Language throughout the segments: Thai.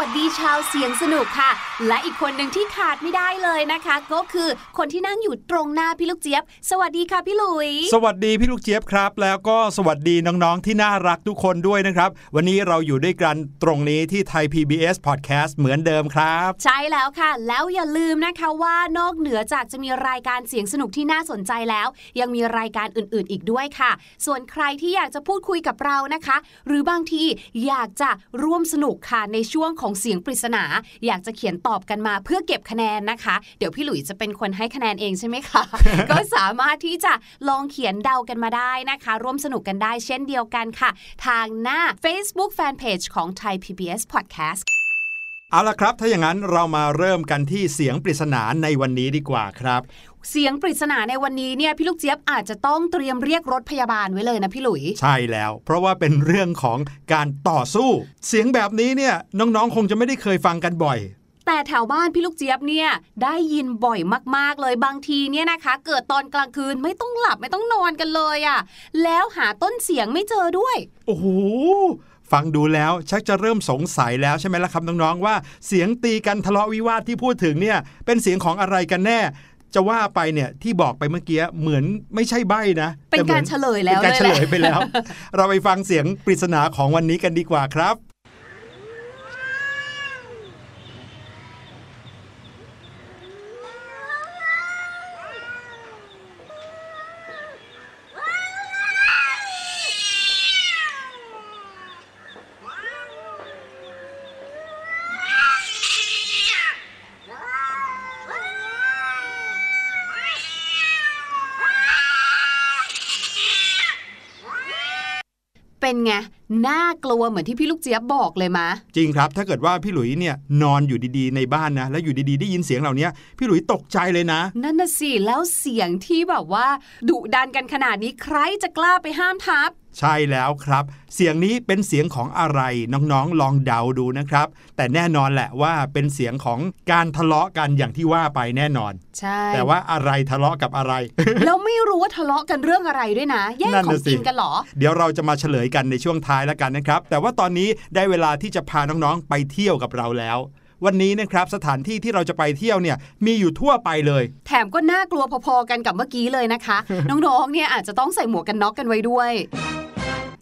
วัสดีชาวเสียงสนุกค่ะ และอีกคนหนึ่งที่ขาดไม่ได้เลยนะคะ ก็คือคนที่นั่งอยู่ตรงหน้าพี่ลูกเจี๊ยบ สวัสดีค่ะพี่หลุย สวัสดีพี่ลูกเจี๊ยบครับ แล้วก็สวัสดีน้องๆที่น่ารักทุกคนด้วยนะครับ วันนี้เราอยู่ด้วยกันตรงนี้ที่ไทย PBS Podcast เหมือนเดิมครับ ใช่แล้วค่ะ แล้วอย่าลืมนะคะว่านอกเหนือจากจะมีรายการเสียงสนุกที่น่าสนใจแล้ว ยังมีรายการอื่นๆ อีกด้วยค่ะ ส่วนใครที่อยากจะพูดคุยกับเรานะคะ หรือบางทีอยากจะร่วมสนุกค่ะในช่วงของเสียงปริศนา อยากจะเขียนตอบกันมาเพื่อเก็บคะแนนนะคะ เดี๋ยวพี่หลุยจะเป็นคนให้คะแนนเองใช่ไหมคะ ก็สามารถที่จะลองเขียนเดากันมาได้นะคะ ร่วมสนุกกันได้เช่นเดียวกันค่ะ ทางหน้า Facebook Fanpage ของ Thai PBS Podcast เอาละครับ ถ้าอย่างนั้นเรามาเริ่มกันที่เสียงปริศนาในวันนี้ดีกว่าครับ เสียงปริศนาในวันนี้เนี่ยพี่ลูกเจี๊ยบอาจจะต้องเตรียมเรียกรถพยาบาลไว้เลยนะพี่หลุย ใช่แล้ว เพราะว่าเป็นเรื่องของการต่อสู้ เสียงแบบนี้เนี่ยน้องๆ คงจะไม่ได้เคยฟังกันบ่อย แต่แถวบ้านพี่ลูกเจี๊ยบเนี่ยได้ยินบ่อยมากๆเลยบางทีเนี่ยนะคะ เกิดตอนกลางคืนไม่ต้องหลับไม่ต้องนอนกันเลยอะ่ะ แล้วหาต้นเสียงไม่เจอด้วย โอ้โหฟังดูแล้วชักจะเริ่มสงสัยแล้วใช่ไหมล่ะครับน้องๆว่าเสียงตีกันทะเลาะวิวาทที่พูดถึงเนี่ยเป็นเสียงของอะไรกันแน่ จะว่าไปเนี่ยที่บอกไปเมื่อกี้เหมือนไม่ใช่ใบนะเป็นแต่หมืกาอรเฉลยแล้วเป็นการเฉลยยแหะไปแล้ว เราไปฟังเสียงปริศนาของวันนี้กันดีกว่าครับ เป็นไงน่ากลัวเหมือนที่พี่ลูกเจี๊ยบบอกเลยมะ จริงครับ ถ้าเกิดว่าพี่หลุยเนี่ยนอนอยู่ดีๆในบ้านนะ แล้วอยู่ดีๆได้ยินเสียงเหล่านี้พี่หลุยตกใจเลยนะ นั่นน่ะสิ แล้วเสียงที่แบบว่าดุดันกันขนาดนี้ใครจะกล้าไปห้ามทับใช่แล้วครับ เสียงนี้เป็นเสียงของอะไรน้องๆลองเดาดูนะครับ แต่แน่นอนแหละว่าเป็นเสียงของการทะเลาะกันอย่างที่ว่าไปแน่นอน ใช่ แต่ว่าอะไรทะเลาะกับอะไรแล้วไม่รู้ว่าทะเลาะกันเรื่องอะไรด้วยนะแย่งนั่นของน่ะสิกินกันเหรอ เดี๋ยวเราจะมาเฉลยกันในช่วงท้ายแล้วกันนะครับ แต่ว่าตอนนี้ได้เวลาที่จะพาน้องๆไปเที่ยวกับเราแล้ววันนี้นะครับสถานที่ที่เราจะไปเที่ยวเนี่ยมีอยู่ทั่วไปเลย แถมก็น่ากลัวพอๆกันกับเมื่อกี้เลยนะคะ น้องๆเนี่ยอาจจะต้องใส่หมวกกันน็อกกันไว้ด้วย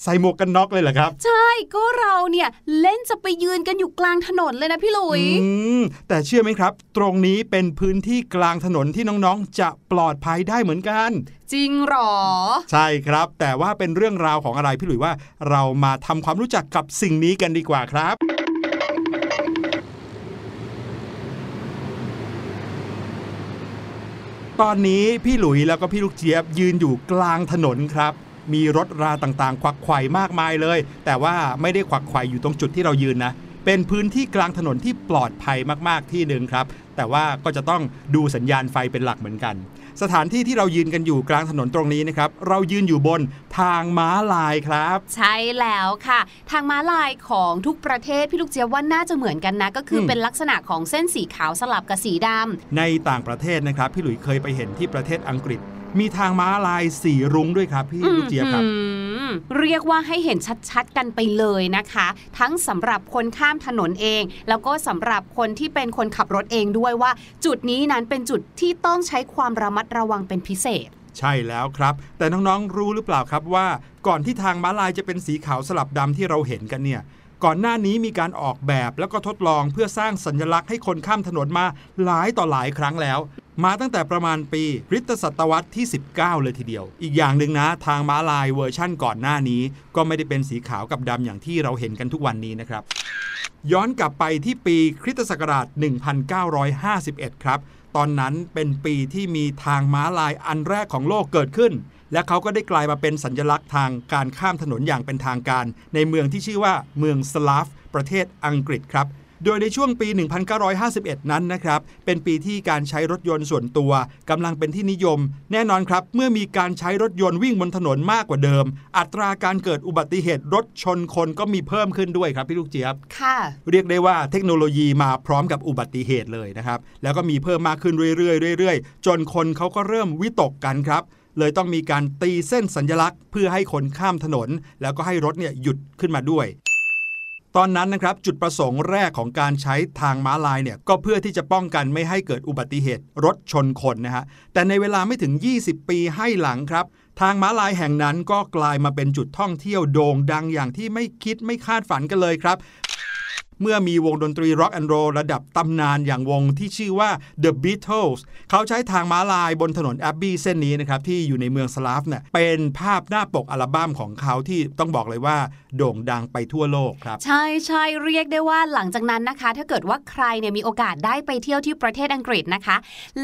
ใส่หมวกกันน็อกเลยเหรอครับ ใช่ก็เราเนี่ยเล่นจะไปยืนกันอยู่กลางถนนเลยนะพี่หลุยอืมแต่เชื่อไหมครับ ตรงนี้เป็นพื้นที่กลางถนนที่น้องๆ จะปลอดภัยได้เหมือนกัน จริงเหรอ ใช่ครับ แต่ว่าเป็นเรื่องราวของอะไรพี่หลุยว่า เรามาทำความรู้จักกับสิ่งนี้กันดีกว่าครับตอนนี้พี่หลุยแล้วก็พี่ลูกเจี๊ยบยืนอยู่กลางถนนครับ มีรถราต่างๆ ควักไขว่มากมายเลย แต่ว่าไม่ได้ควักไขว่อยู่ตรงจุดที่เรายืนนะ เป็นพื้นที่กลางถนนที่ปลอดภัยมากๆที่หนึ่งครับ แต่ว่าก็จะต้องดูสัญญาณไฟเป็นหลักเหมือนกัน สถานที่ที่เรายืนกันอยู่กลางถนนตรงนี้นะครับ เรายืนอยู่บนทางม้าลายครับ ใช่แล้วค่ะ ทางม้าลายของทุกประเทศพี่ลูกเจี๊ยบว่าน่าจะเหมือนกันนะ ก็คืออมเป็นลักษณะของเส้นสีขาวสลับกับสีดำในต่างประเทศนะครับพี่หลุยเคยไปเห็นที่ประเทศอังกฤษ มีทางม้าลายสีรุ้งด้วยครับ พี่ลูกเจี๊ยบครับอืมเรียกว่าให้เห็นชัดๆกันไปเลยนะคะ ทั้งสำหรับคนข้ามถนนเอง แล้วก็สำหรับคนที่เป็นคนขับรถเองด้วยว่า จุดนี้นั้นเป็นจุดที่ต้องใช้ความระมัดระวังเป็นพิเศษ ใช่แล้วครับ แต่น้องๆรู้หรือเปล่าครับว่า ก่อนที่ทางม้าลายจะเป็นสีขาวสลับดำที่เราเห็นกันเนี่ย ก่อนหน้านี้มีการออกแบบแล้วก็ทดลองเพื่อสร้างสัญลักษณ์ให้คนข้ามถนนมาหลายต่อหลายครั้งแล้ว มาตั้งแต่ประมาณปีคริสตศตวรรษที่ 19 เลยทีเดียว อีกอย่างหนึ่งนะ ทางม้าลายเวอร์ชั่นก่อนหน้านี้ ก็ไม่ได้เป็นสีขาวกับดำอย่างที่เราเห็นกันทุกวันนี้นะครับ ย้อนกลับไปที่ปีคริสตศักราช 1951 ครับ ตอนนั้นเป็นปีที่มีทางม้าลายอันแรกของโลกเกิดขึ้น และเขาก็ได้กลายมาเป็นสัญลักษณ์ทางการข้ามถนนอย่างเป็นทางการ ในเมืองที่ชื่อว่าเมืองสลาฟ ประเทศอังกฤษครับโดยในช่วงปี 1951 นั้นนะครับ เป็นปีที่การใช้รถยนต์ส่วนตัวกำลังเป็นที่นิยม แน่นอนครับ เมื่อมีการใช้รถยนต์วิ่งบนถนนมากกว่าเดิม อัตราการเกิดอุบัติเหตุรถชนคนก็มีเพิ่มขึ้นด้วยครับพี่ลูกเจี๊ยบ ค่ะ เรียกได้ว่าเทคโนโลยีมาพร้อมกับอุบัติเหตุเลยนะครับ แล้วก็มีเพิ่มมากขึ้นเรื่อยๆเรื่อยๆ จนคนเขาก็เริ่มวิตกกันครับ เลยต้องมีการตีเส้นสัญลักษณ์ เพื่อให้คนข้ามถนน แล้วก็ให้รถเนี่ยหยุดขึ้นมาด้วย ตอนนั้นนะครับจุดประสงค์แรกของการใช้ทางม้าลายเนี่ยก็เพื่อที่จะป้องกันไม่ให้เกิดอุบัติเหตุรถชนคนนะฮะแต่ในเวลาไม่ถึง 20 ปีให้หลังครับ ทางม้าลายแห่งนั้นก็กลายมาเป็นจุดท่องเที่ยวโด่งดังอย่างที่ไม่คิดไม่คาดฝันกันเลยครับ เมื่อมีวงดนตรีร็อกแอนด์โรลระดับตำนานอย่างวงที่ชื่อว่า The Beatles เขาใช้ทางม้าลายบนถนนแอบบี้เส้นนี้นะครับที่อยู่ในเมืองสลาฟเนี่ยเป็นภาพหน้าปกอัลบั้มของเขาที่ต้องบอกเลยว่าโด่งดังไปทั่วโลกครับ ใช่ใช่เรียกได้ว่าหลังจากนั้นนะคะ ถ้าเกิดว่าใครเนี่ยมีโอกาสได้ไปเที่ยวที่ประเทศอังกฤษนะคะ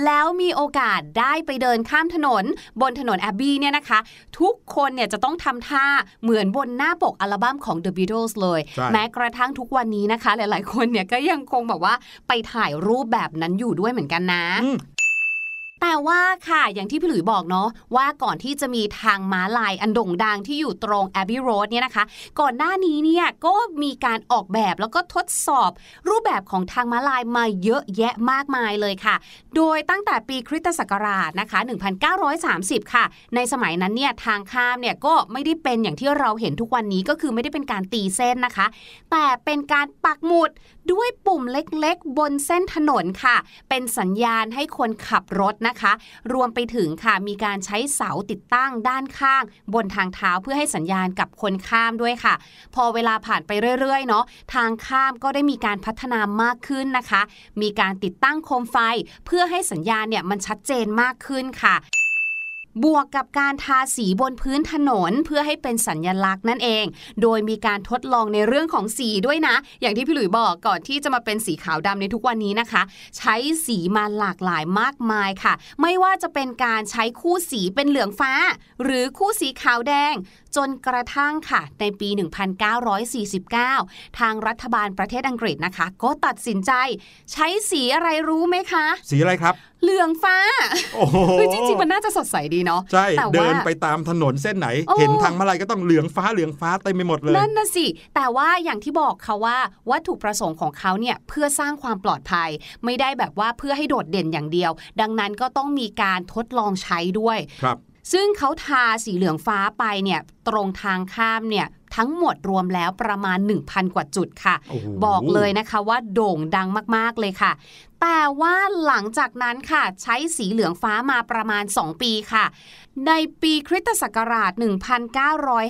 แล้วมีโอกาสได้ไปเดินข้ามถนน บนถนนแอบบี้เนี่ยนะคะ ทุกคนเนี่ยจะต้องทำท่าเหมือนบนหน้าปกอัลบั้มของ The Beatles เลยใช่แม้กระทั่งทุกวันนี้นะคะหลาย ๆ คนเนี่ยก็ยังคงแบบว่าไปถ่ายรูปแบบนั้นอยู่ด้วยเหมือนกันนะ แต่ว่าค่ะอย่างที่พี่หลุยบอกเนาะว่าก่อนที่จะมีทางม้าลายอันโด่งดังที่อยู่ตรง Abbey Road เนี่ยนะคะ ก่อนหน้านี้เนี่ยก็มีการออกแบบแล้วก็ทดสอบ รูปแบบของทางม้าลายมาเยอะแยะมากมายเลยค่ะ โดยตั้งแต่ปีคริสตศักราชนะคะ 1930 ค่ะ ในสมัยนั้นเนี่ยทางข้ามเนี่ยก็ไม่ได้เป็นอย่างที่เราเห็นทุกวันนี้ก็คือไม่ได้เป็นการตีเส้นนะคะ แต่เป็นการปักหมุดด้วยปุ่มเล็กๆ บนเส้นถนนค่ะ เป็นสัญญาณให้คนขับรถนะคะ รวมไปถึงค่ะมีการใช้เสาติดตั้งด้านข้าง บนทางเท้าเพื่อให้สัญญาณกับคนข้ามด้วยค่ะ พอเวลาผ่านไปเรื่อยๆเนาะทางข้ามก็ได้มีการพัฒนามากขึ้นนะคะ มีการติดตั้งโคมไฟ เพื่อให้สัญญาณเนี่ยมันชัดเจนมากขึ้นค่ะ บวกกับการทาสีบนพื้นถนนเพื่อให้เป็นสัญญลักษณ์นั่นเอง โดยมีการทดลองในเรื่องของสีด้วยนะ อย่างที่พี่หลุยบอกก่อนที่จะมาเป็นสีขาวดำในทุกวันนี้นะคะ ใช้สีมาหลากหลายมากมายค่ะ ไม่ว่าจะเป็นการใช้คู่สีเป็นเหลืองฟ้า หรือคู่สีขาวแดง จนกระทั่งค่ะ ในปี 1949 ทางรัฐบาลประเทศอังกฤษนะคะ ก็ตัดสินใจใช้สีอะไรรู้ไหมคะ สีอะไรครับ เหลืองฟ้า โอ้โหเฮ้ยจริงๆ มันน่าจะสดใสดีเนาะใช่แต่ว่าเดินไปตามถนนเส้นไหนโอ้เห็นทางมาลายก็ต้องเหลืองฟ้าเหลืองฟ้าเต็มไปหมดเลยนั่นนะสิแต่ว่าอย่างที่บอกค่ะว่า วัตถุประสงค์ของเขาเนี่ยเพื่อสร้างความปลอดภัย ไม่ได้แบบว่าเพื่อให้โดดเด่นอย่างเดียว ดังนั้นก็ต้องมีการทดลองใช้ด้วยครับ ซึ่งเขาทาสีเหลืองฟ้าไปเนี่ยตรงทางข้ามเนี่ยทั้งหมดรวมแล้วประมาณ 1,000 กว่าจุดค่ะโอ้โหบอกเลยนะคะว่าโด่งดังมาก ๆ เลยค่ะ แต่ว่าหลังจากนั้นค่ะ ใช้สีเหลืองฟ้ามาประมาณ 2 ปีค่ะ ในปีคริสตศักราช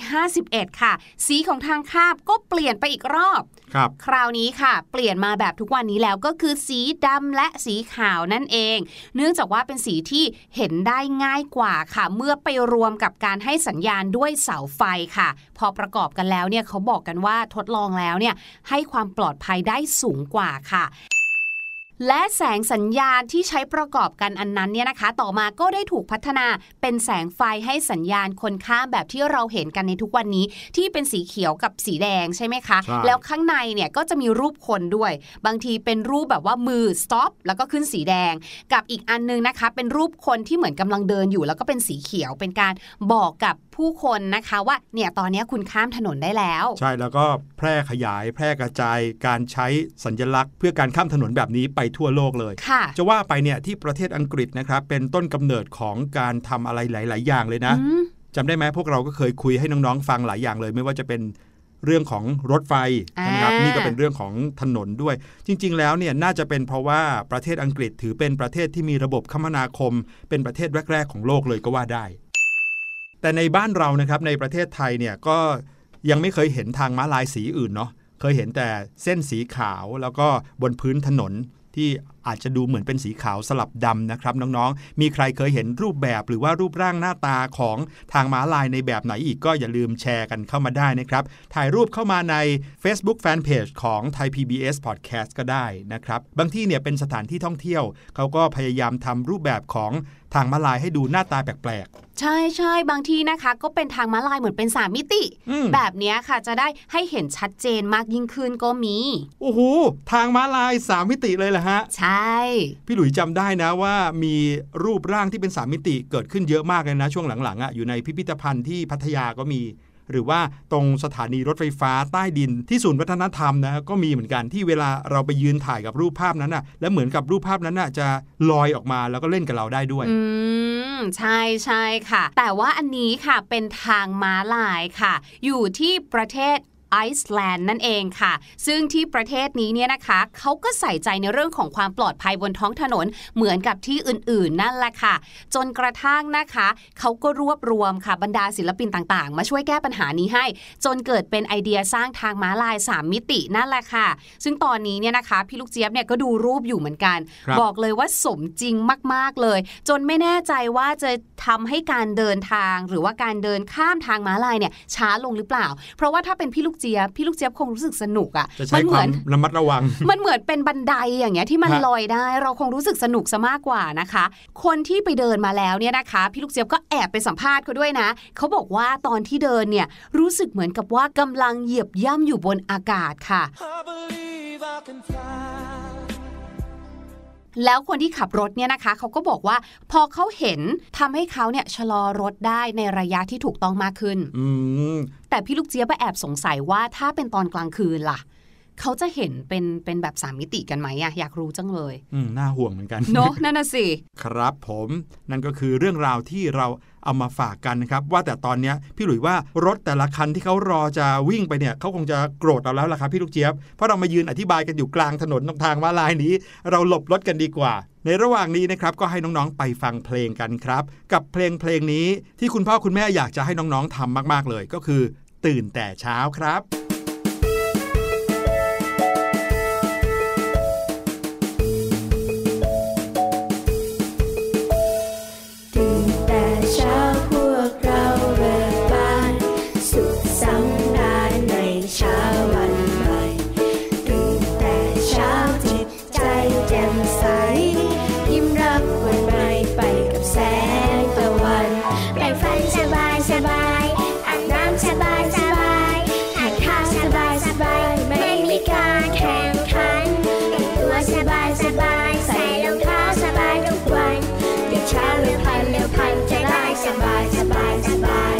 1951 ค่ะ สีของทางข้ามก็เปลี่ยนไปอีกรอบครับคราวนี้ค่ะ เปลี่ยนมาแบบทุกวันนี้แล้วก็คือสีดำและสีขาวนั่นเอง เนื่องจากว่าเป็นสีที่เห็นได้ง่ายกว่าค่ะ เมื่อไปรวมกับการให้สัญญาณด้วยเสาไฟค่ะ พอประกอบกันแล้วเนี่ยเขาบอกกันว่าทดลองแล้วเนี่ยให้ความปลอดภัยได้สูงกว่าค่ะ และแสงสัญญาณที่ใช้ประกอบกันอันนั้นเนี่ยนะคะ ต่อมาก็ได้ถูกพัฒนาเป็นแสงไฟให้สัญญาณคนข้ามแบบที่เราเห็นกันในทุกวันนี้ ที่เป็นสีเขียวกับสีแดงใช่ไหมคะใช่แล้วข้างในเนี่ยก็จะมีรูปคนด้วย บางทีเป็นรูปแบบว่ามือ stop แล้วก็ขึ้นสีแดง กับอีกอันนึงนะคะ เป็นรูปคนที่เหมือนกำลังเดินอยู่ แล้วก็เป็นสีเขียวเป็นการบอกกับ ผู้คนนะคะว่าเนี่ยตอนนี้คุณข้ามถนนได้แล้ว ใช่แล้วก็แพร่ขยายแพร่กระจายการใช้สัญลักษณ์ เพื่อการข้ามถนนแบบนี้ไปทั่วโลกเลยค่ะจะว่าไปเนี่ยที่ประเทศอังกฤษนะครับเป็นต้นกำเนิดของการทำอะไรหลาย ๆ อย่างเลยนะอืมจำได้ไหมพวกเราก็เคยคุยให้น้องๆฟังหลายอย่างเลย ไม่ว่าจะเป็นเรื่องของรถไฟนะครับอ่านี่นี่ก็เป็นเรื่องของถนนด้วย จริง ๆ แล้วเนี่ยน่าจะเป็นเพราะว่าประเทศอังกฤษถือเป็นประเทศที่มีระบบคมนาคม เป็นประเทศแรก ๆ ของโลกเลยก็ว่าได้ แต่ในบ้านเรานะครับในประเทศไทยเนี่ยก็ยังไม่เคยเห็นทางม้าลายสีอื่นเนาะเคยเห็นแต่เส้นสีขาวแล้วก็บนพื้นถนนที่ อาจจะดูเหมือนเป็นสีขาวสลับดำนะครับน้องๆ มีใครเคยเห็นรูปแบบหรือว่ารูปร่างหน้าตาของทางม้าลายในแบบไหนอีกก็อย่าลืมแชร์กันเข้ามาได้นะครับ ถ่ายรูปเข้ามาใน Facebook Fanpage ของ Thai PBS Podcast ก็ได้นะครับ บางที่เนี่ยเป็นสถานที่ท่องเที่ยว เขาก็พยายามทำรูปแบบของทางม้าลายให้ดูหน้าตาแปลกใช่ใช่บางที่นะคะ ก็เป็นทางม้าลายเหมือนเป็นสามมิติอืมแบบเนี้ยค่ะจะได้ให้เห็นชัดเจนมากยิ่งขึ้นก็มีๆโอ้โห ทางม้าลายสามมิติเลยเหรอฮะ ใช่พี่หลุยจำได้นะว่ามีรูปร่างที่เป็นสามมิติเกิดขึ้นเยอะมากเลยนะ ช่วงหลังๆอะอยู่ในพิพิธภัณฑ์ที่พัทยาก็มี หรือว่าตรงสถานีรถไฟฟ้าใต้ดินที่ศูนย์วัฒนธรรมนะก็มีเหมือนกันที่เวลาเราไปยืนถ่ายกับรูปภาพนั้นน่ะ แล้วเหมือนกับรูปภาพนั้นน่ะจะลอยออกมาแล้วก็เล่นกับเราได้ด้วยอืมใช่ใช่ค่ะ แต่ว่าอันนี้ค่ะเป็นทางม้าลายค่ะ อยู่ที่ประเทศ ไอซ์แลนด์นั่นเองค่ะ ซึ่งที่ประเทศนี้เนี่ยนะคะเขาก็ใส่ใจในเรื่องของความปลอดภัยบนท้องถนนเหมือนกับที่อื่นๆ นั่นแหละค่ะ จนกระทั่งนะคะเขาก็รวบรวมค่ะบรรดาศิลปินต่างๆ มาช่วยแก้ปัญหานี้ให้ จนเกิดเป็นไอเดียสร้างทางม้าลาย 3 มิตินั่นแหละค่ะ ซึ่งตอนนี้เนี่ยนะคะพี่ลูกเจี๊ยบเนี่ยก็ดูรูปอยู่เหมือนกันครับบอกเลยว่าสมจริงมากๆเลย จนไม่แน่ใจว่าจะทำให้การเดินทางหรือว่าการเดินข้ามทางม้าลายเนี่ยช้าลงหรือเปล่า เพราะว่าถ้าเป็นพี่ลูกเจี๊ยบพี่ลูกเจี๊ยบคงรู้สึกสนุกอะ่ะจะใช้มัเหความืมนระมัดระวัง มันเหมือนเป็นบันไดอย่างเงี้ยที่มันฮะลอยได้ เราคงรู้สึกสนุกซะมากกว่านะคะ คนที่ไปเดินมาแล้วเนี่ยนะคะ พี่ลูกเจี๊ยบก็แอบไปสัมภาษณ์เขาด้วยนะเขาบอกว่าตอนที่เดินเนี่ยรู้สึกเหมือนกับว่ากำลังเหยียบย่ำอยู่บนอากาศค่ะ I believe I can fly. แล้วคนที่ขับรถเนี่ยนะคะเขาก็บอกว่าพอเขาเห็นทำให้เขาเนี่ยชะลอรถได้ในระยะที่ถูกต้องมากขึ้นอืมแต่พี่ลูกเจี๊ยบก็แอบสงสัยว่าถ้าเป็นตอนกลางคืนล่ะ เขาจะเห็นเป็นเป็นแบบสามมิติกันไหมอะอยากรู้จังเลยอืมน่าห่วงเหมือนกันเนอะนั่นน่ะสิครับผมนั่นก็คือเรื่องราวที่เราเอามาฝากกันนะครับ ว่าแต่ตอนเนี้ยพี่หลุยว่ารถแต่ละคันที่เขารอจะวิ่งไปเนี่ยเขาคงจะโกรธเราแล้วล่ะครับพี่ลูกเจี๊ยบเพราะเรามายืนอธิบายกันอยู่กลางถนนตรงทางม้าลายนี้ เราหลบรถกันดีกว่า ในระหว่างนี้นะครับก็ให้น้องๆไปฟังเพลงกันครับ กับเพลงเพลงนี้ที่คุณพ่อคุณแม่อยากจะให้น้องๆทำมาก ๆเลยก็คือ ตื่นแต่เช้าครับ บายสบายอาบน้ำสบายสบายทานข้าวสบายสบายไม่มีการแข่งขันแต่งตัวสบายสบายใส่รองเท้าสบายทุกวันตื่นเช้าเร็วพันเร็วพันจะได้สบายสบายสบาย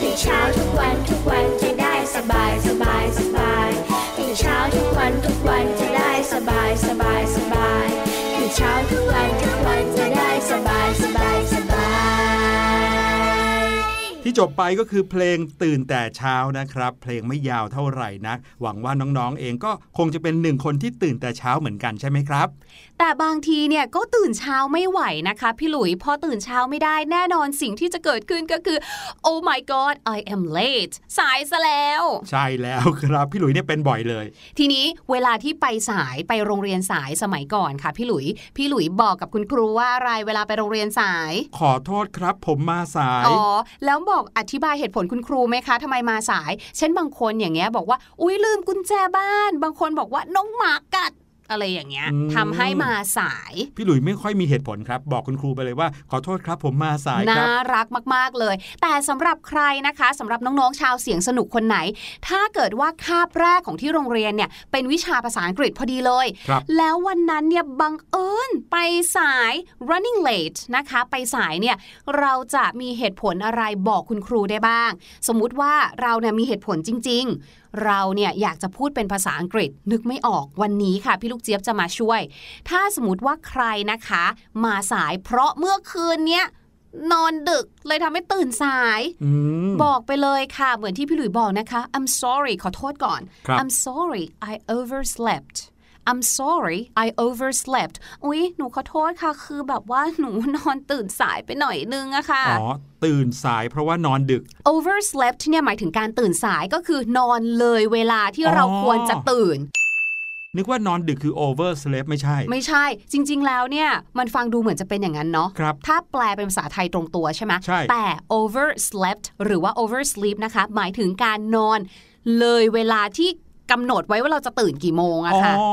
ตื่นเช้าทุกวันทุกวันจะได้สบายสบายสบายตื่นเช้าทุกวันทุกวันจะได้สบายสบายสบายตื่นเช้าทุกวัน ที่จบไปก็คือเพลงตื่นแต่เช้านะครับ เพลงไม่ยาวเท่าไหร่นัก หวังว่าน้องๆเองก็คงจะเป็นหนึ่งคนที่ตื่นแต่เช้าเหมือนกันใช่ไหมครับ แต่บางทีเนี่ยก็ตื่นเช้าไม่ไหวนะคะ พี่หลุยพอตื่นเช้าไม่ได้แน่นอนสิ่งที่จะเกิดขึ้นก็คือ oh my god I am late สายซะแล้ว ใช่แล้วครับพี่หลุยเนี่ยเป็นบ่อยเลย ทีนี้เวลาที่ไปสายไปโรงเรียนสายสมัยก่อนค่ะ พี่หลุยพี่หลุยบอกกับคุณครูว่าอะไรเวลาไปโรงเรียนสาย ขอโทษครับ ผมมาสายอ๋อแล้วบอกอธิบายเหตุผลคุณครูไหมคะทำไมมาสาย เช่นบางคนอย่างเงี้ยบอกว่า อุ้ยลืมกุญแจบ้าน บางคนบอกว่าน้องหมากัด อะไรอย่างเงี้ยอืมทำให้มาสาย พี่หลุยไม่ค่อยมีเหตุผลครับ บอกคุณครูไปเลยว่า ขอโทษครับ ผมมาสายคน่ารับรักมาก ๆ เลย แต่สำหรับใครนะคะสำหรับน้องๆชาวเสียงสนุกคนไหน ถ้าเกิดว่าคาบแรกของที่โรงเรียนเนี่ยเป็นวิชาภาษาอังกฤษพอดีเลยครับแล้ววันนั้นเนี่ยบังเอิญไปสาย running late นะคะ ไปสายเนี่ยเราจะมีเหตุผลอะไรบอกคุณครูได้บ้าง สมมุติว่าเราเนี่ยมีเหตุผลจริง ๆ เราเนี่ยอยากจะพูดเป็นภาษาอังกฤษนึกไม่ออกวันนี้ค่ะ พี่ลูกเจี๊ยบจะมาช่วย ถ้าสมมติว่าใครนะคะ มาสายเพราะเมื่อคืนเนี้ยนอนดึกเลยทำให้ตื่นสายอืมบอกไปเลยค่ะ เหมือนที่พี่หลุยบอกนะคะ I'm sorry ขอโทษก่อนครับ I'm sorry I overslept I'm sorry I overslept อุ๊ย หนูขอโทษค่ะ คือแบบว่าหนูนอนตื่นสายไปหน่อยนึงอะค่ะ อ๋อ ตื่นสายเพราะว่านอนดึก overslept เนี่ยหมายถึงการตื่นสายก็คือนอนเลยเวลาที่เราอ๋อควรจะตื่นนึกว่านอนดึกคือ over sleep ไม่ใช่ ไม่ใช่ จริง ๆ แล้วเนี่ย มันฟังดูเหมือนจะเป็นอย่างนั้นเนาะครับถ้าแปลเป็นภาษาไทยตรงตัวใช่ไหมใช่ แต่ overslept หรือว่า oversleep นะคะ หมายถึงการนอนเลยเวลาที่ กำหนดไว้ว่าเราจะตื่นกี่โมงอะค่ะอ๋อ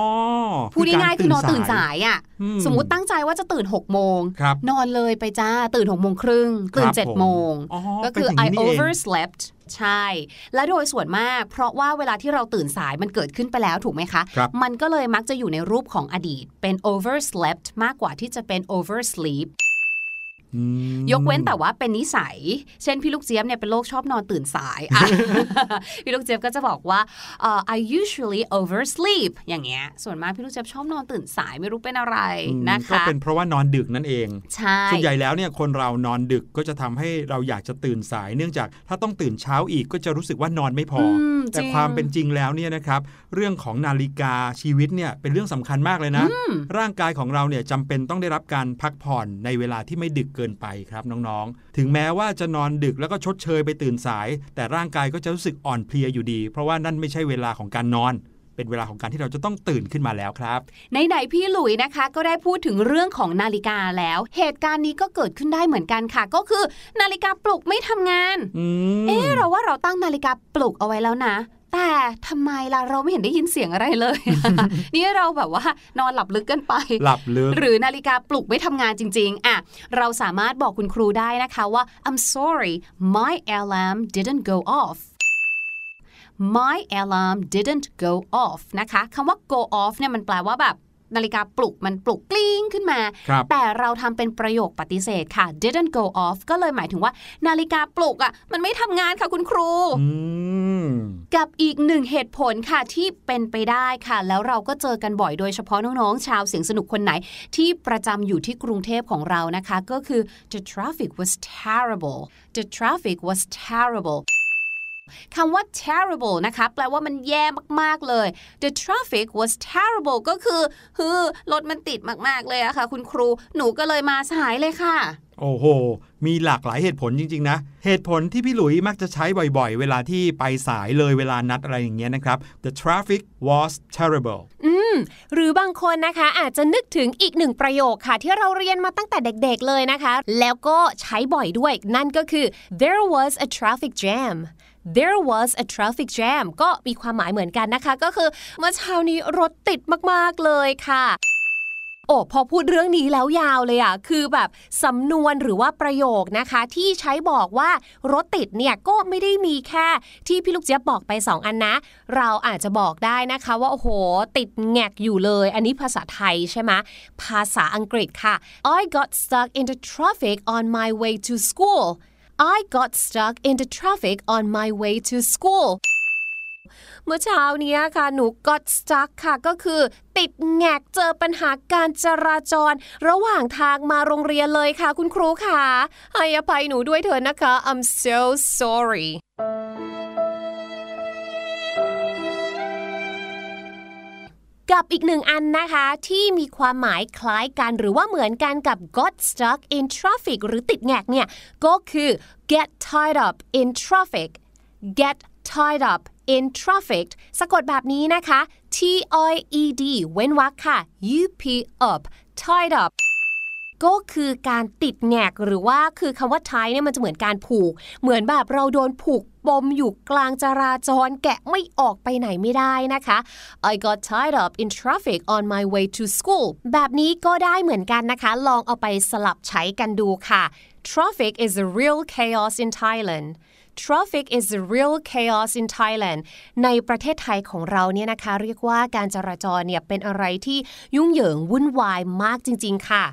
พูดง่ายๆคือนอนตื่นสาสายอะอืมสมมุติตั้งใจว่าจะตื่น6โมงครับนอนเลยไปจ้าตื่น6โมงครึ่งตื่นครับ7โมงผมอ๋อก็คือเป็นอย่าง I นี้นี่เอง overslept ใช่ และโดยส่วนมาก เพราะว่าเวลาที่เราตื่นสายมันเกิดขึ้นไปแล้วถูกไหมคะครับมันก็เลยมักจะอยู่ในรูปของอดีตเป็น overslept มากกว่าที่จะเป็น oversleep อืม ยกเว้นแต่ว่าเป็นนิสัย เช่นพี่ลูกเจี๊ยบเนี่ยเป็นโรคชอบนอนตื่นสายอะพี่ลูกเจี๊ยบก็จะบอกว่าเอ่อ I usually oversleep อย่างเงี้ย ส่วนมากพี่ลูกเจี๊ยบชอบนอนตื่นสายไม่รู้เป็นอะไรอืมนะก็คะเป็นเพราะว่านอนดึกนั่นเองใช่ส่วนใหญ่แล้วเนี่ยคนเรานอนดึกก็จะทำให้เราอยากจะตื่นสาย เนื่องจากถ้าต้องตื่นเช้าอีกก็จะรู้สึกว่านอนไม่พออมแต่จริงความเป็นจริงแล้วเนี่ยนะครับเรื่องของนาฬิกาชีวิตเนี่ยเป็นเรื่องสำคัญมากเลยนะ ร่างกายของเราเนี่ยจำเป็นต้องได้รับการพักผ่อนในเวลาที่ไม่ดึกเกินไปครับน้องๆ ถึงแม้ว่าจะนอนดึกแล้วก็ชดเชยไปตื่นสาย แต่ร่างกายก็จะรู้สึกอ่อนเพลียอยู่ดี เพราะว่านั่นไม่ใช่เวลาของการนอนเป็นเวลาของการที่เราจะต้องตื่นขึ้นมาแล้วครับไหนๆพี่หลุยนะคะ ก็ได้พูดถึงเรื่องของนาฬิกาแล้ว เหตุการณ์นี้ก็เกิดขึ้นได้เหมือนกันค่ะ ก็คือ นาฬิกาปลุกไม่ทำงานอืมเอ๊ะเราว่าเราตั้งนาฬิกาปลุกเอาไว้แล้วนะ แต่ทำไมล่ะเราไม่เห็นได้ยินเสียงอะไรเลย นี่เราแบบว่านอนหลับลึกเกินไป หลับลึก หรือนาฬิกาปลุกไม่ทำงานจริง ๆ อะ เราสามารถบอกคุณครูได้นะคะว่า I'm sorry my alarm didn't go off my alarm didn't go off นะคะคำว่า go off เนี่ยมันแปลว่าแบบ นาฬิกาปลุกมันปลุกกลิ้งขึ้นมาครับแต่เราทำเป็นประโยคปฏิเสธค่ะ didn't go off ก็เลยหมายถึงว่า นาฬิกาปลุกอะ มันไม่ทำงานค่ะคุณครูอืมกับอีกหนึ่งเหตุผลค่ะที่เป็นไปได้ค่ะ แล้วเราก็เจอกันบ่อยโดยเฉพาะน้องๆ ชาวเสียงสนุกคนไหน ที่ประจำอยู่ที่กรุงเทพของเรานะคะ ก็คือ the traffic was terrible the traffic was terrible คำว่า terrible นะคะแปลว่ามันแย่มากๆเลย the traffic was terrible ก็คือฮือรถมันติดมากๆเลยอะค่ะ คุณครูหนูก็เลยมาสายเลยค่ะ โอ้โห มีหลากหลายเหตุผลจริง ๆ นะ เหตุผลที่พี่หลุยมักจะใช้บ่อยๆ เวลาที่ไปสายเลยเวลานัดอะไรอย่างเงี้ยนะครับ the traffic was terrible หรือบางคนนะคะอาจจะนึกถึงอีกหนึ่งประโยคค่ะ ที่เราเรียนมาตั้งแต่เด็กๆเลยนะคะ แล้วก็ใช้บ่อยด้วยนั่นก็คือ there was a traffic jam there was a traffic jam ก็มีความหมายเหมือนกันนะคะ ก็คือเมื่อเช้านี้รถติดมากๆเลยค่ะโอ้พอพูดเรื่องนี้แล้วยาวเลยอะคือแบบสำนวนหรือว่าประโยคนะคะ ที่ใช้บอกว่ารถติดเนี่ยก็ไม่ได้มีแค่ที่พี่ลูกเจี๊ยบบอกไป 2 อันนะ เราอาจจะบอกได้นะคะว่าโอ้โห ติดแงกอยู่เลย อันนี้ภาษาไทยใช่ไหมภาษาอังกฤษค่ะ I got stuck in the traffic on my way to school I got stuck in the traffic on my way to school เมื่อเช้านี้ค่ะ หนู got stuck ค่ะ ก็คือติดแงกเจอปัญหาการจราจร ระหว่างทางมาโรงเรียนเลยค่ะ คุณครูค่ะ ให้อภัยหนูด้วยเถอะนะคะ I'm so sorry กับอีกหนึ่งอันนะคะ ที่มีความหมายคล้ายกันหรือว่าเหมือนกันกับ got stuck in traffic หรือติดแงกเนี่ย ก็คือ get tied up in traffic get tied up in traffic สะกดแบบนี้นะคะ T I E D เว้นวรรคค่ะ U P up tied up ก็คือการติดแงกหรือว่าคือคำว่า tie เนี่ยมันจะเหมือนการผูก เหมือนแบบเราโดนผูกปมอยู่กลางจราจรแกะไม่ออกไปไหนไม่ได้นะคะ I got tied up in traffic on my way to school แบบนี้ก็ได้เหมือนกันนะคะ ลองเอาไปสลับใช้กันดูค่ะ Traffic is a real chaos in Thailand Traffic is a real chaos in Thailand ในประเทศไทยของเราเนี่ยนะคะ เรียกว่าการจราจรเนี่ยเป็นอะไรที่ยุ่งเหยิงวุ่นวายมากจริง ๆ ค่ะ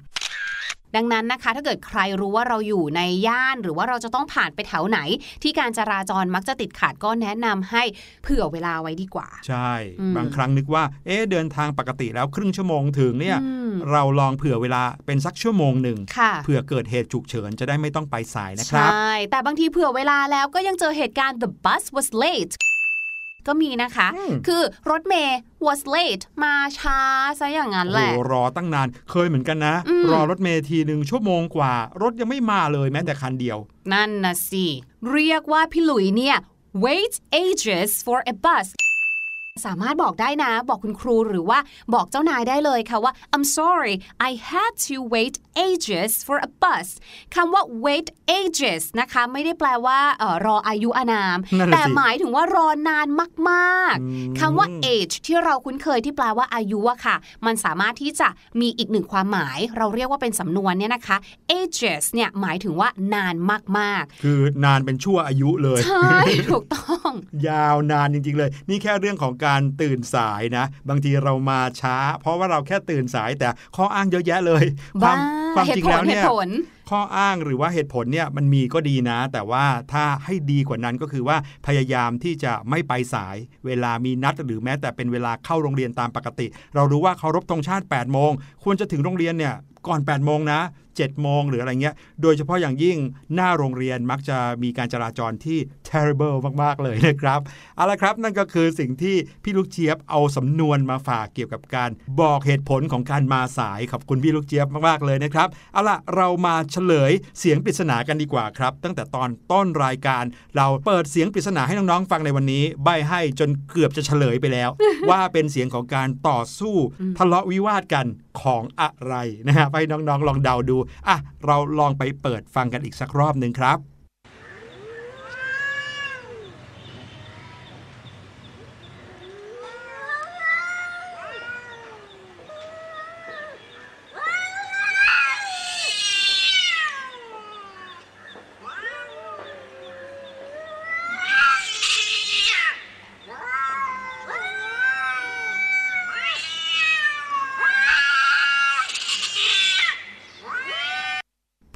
ดังนั้นนะคะ ถ้าเกิดใครรู้ว่าเราอยู่ในย่าน หรือว่าเราจะต้องผ่านไปแถวไหน ที่การจราจรมักจะติดขัดก็แนะนำให้เผื่อเวลาไว้ดีกว่า ใช่อืมบางครั้งนึกว่า เอ๊ะเดินทางปกติแล้วครึ่งชั่วโมงถึงเนี่ยอืมเราลองเผื่อเวลาเป็นสักชั่วโมงหนึ่งค่ะเผื่อเกิดเหตุฉุกเฉินจะได้ไม่ต้องไปสายนะคใชรับ่แต่บางทีเผื่อเวลาแล้วก็ยังเจอเหตุการณ์ the bus was late ก็มีนะคะอืมคือรถเมย์ was late มาช้าซะอย่างนั้นโอ้แหละโหรอตั้งนานเคยเหมือนกันนะอืมรอรถเมล์ทีหนึ่งชั่วโมงกว่า รถยังไม่มาเลยแม้แต่คันเดียว นั่นนะสิ เรียกว่าพี่หลุยเนี่ย wait ages for a bus สามารถบอกได้นะ บอกคุณครูหรือว่าบอกเจ้านายได้เลยค่ะว่า I'm sorry I had to wait ages for a bus คำว่า wait ages นะคะ ไม่ได้แปลว่าเออรออายุอานามนั่นน่ะแต่สิหมายถึงว่ารอนานมากอืมๆคำว่า age ที่เราคุ้นเคยที่แปลว่าอายุอะค่ะ มันสามารถที่จะมีอีกหนึ่งความหมาย เราเรียกว่าเป็นสำนวนเนี่ยนะคะ ages เนี่ยหมายถึงว่านานมากคือนานเป็นชั่วอายุเลยๆใช่ ถูกต้อง ยาวนานจริง ๆ เลย นี่แค่เรื่องของการตื่นสายนะ บางทีเรามาช้า เพราะว่าเราแค่ตื่นสายแต่ข้ออ้างเยอะแยะเลย ความบ้าความเหจริตุงผแล้ลวเหเนี่ยตุผลข้ออ้างหรือว่าเหตุผลเนี่ยมันมีก็ดีนะ แต่ว่าถ้าให้ดีกว่านั้นก็คือว่าพยายามที่จะไม่ไปสาย เวลามีนัดหรือแม้แต่เป็นเวลาเข้าโรงเรียนตามปกติ เรารู้ว่าเคารพธงชาติ8โมงควรจะถึงโรงเรียนเนี่ย ก่อน8โมงนะ7โมงหรืออะไรเงี้ย โดยเฉพาะอย่างยิ่งหน้าโรงเรียนมักจะมีการจราจรที่ terrible มาก ๆ เลยนะครับ เอาละครับนั่นก็คือสิ่งที่พี่ลูกเจี๊ยบเอาสำนวนมาฝากเกี่ยวกับการบอกเหตุผลของการมาสาย ขอบคุณพี่ลูกเจี๊ยบมาก ๆ เลยนะครับ เอาล่ะเรามาเฉลยเสียงปริศนากันดีกว่าครับ ตั้งแต่ตอนต้นรายการเราเปิดเสียงปริศนาให้น้องๆฟังในวันนี้ ใบให้จนเกือบจะเฉลยไปแล้ว ว่าเป็นเสียงของการต่อสู้ทะเลาะวิวาทกันของอะไรนะฮะให้น้องๆลองเดาดูอะเราลองไปเปิดฟังกันอีกสักรอบหนึ่งครับ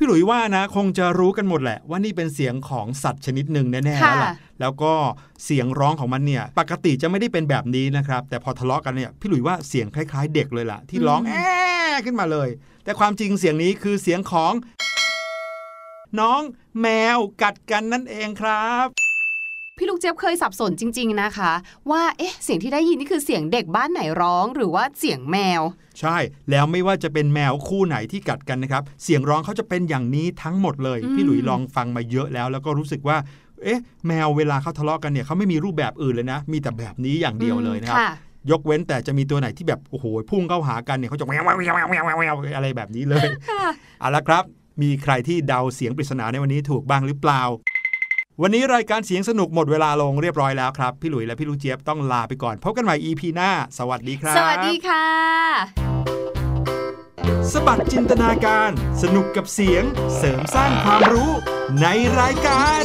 พี่หลุย ว่านะคงจะรู้กันหมดแหละ ว่านี่เป็นเสียงของสัตว์ชนิดหนึ่งแน่ๆแล้วล่ะค่ะแล้วก็เสียงร้องของมันเนี่ย ปกติจะไม่ได้เป็นแบบนี้นะครับ แต่พอทะเลาะกันเนี่ยพี่หลุยว่าเสียงคล้าย ๆ เด็กเลยล่ะ ที่ร้องแอ้ขึ้นมาเลย แต่ความจริงเสียงนี้คือเสียงของ น้องแมวกัดกันนั่นเองครับ พี่ลูกเจี๊ยบเคยสับสนจริง ๆนะคะ ว่าเอ๊ะเสียงที่ได้ยินนี่คือเสียงเด็กบ้านไหนร้อง หรือว่าเสียงแมว ใช่แล้วไม่ว่าจะเป็นแมวคู่ไหนที่กัดกันนะครับ เสียงร้องเขาจะเป็นอย่างนี้ทั้งหมดเลยอืมพี่หลุยลองฟังมาเยอะแล้ว แล้วก็รู้สึกว่าเอ๊ะแมวเวลาเขาทะเลาะกันเนี่ยเขาไม่มีรูปแบบอื่นเลยนะ มีแต่แบบนี้อย่างเดียวเลยนะครับค่ะยกเว้นแต่จะมีตัวไหนที่แบบโอ้โหพุ่งเข้าหากันเนี่ยเขาจะแววแววแววแววแววแววอะไรแบบนี้เลยค่ะเอาละครับ มีใครที่เดาเสียงปริศนาในวันนี้ถูกบ้างหรือเปล่า วันนี้รายการเสียงสนุกหมดเวลาลงเรียบร้อยแล้วครับ พี่หลุยและพี่ลูกเจี๊ยบต้องลาไปก่อนพบกันใหม่ EP หน้า สวัสดีครับ สวัสดีค่ะ สบัดจินตนาการ สนุกกับเสียง เสริมสร้างความรู้ในรายการ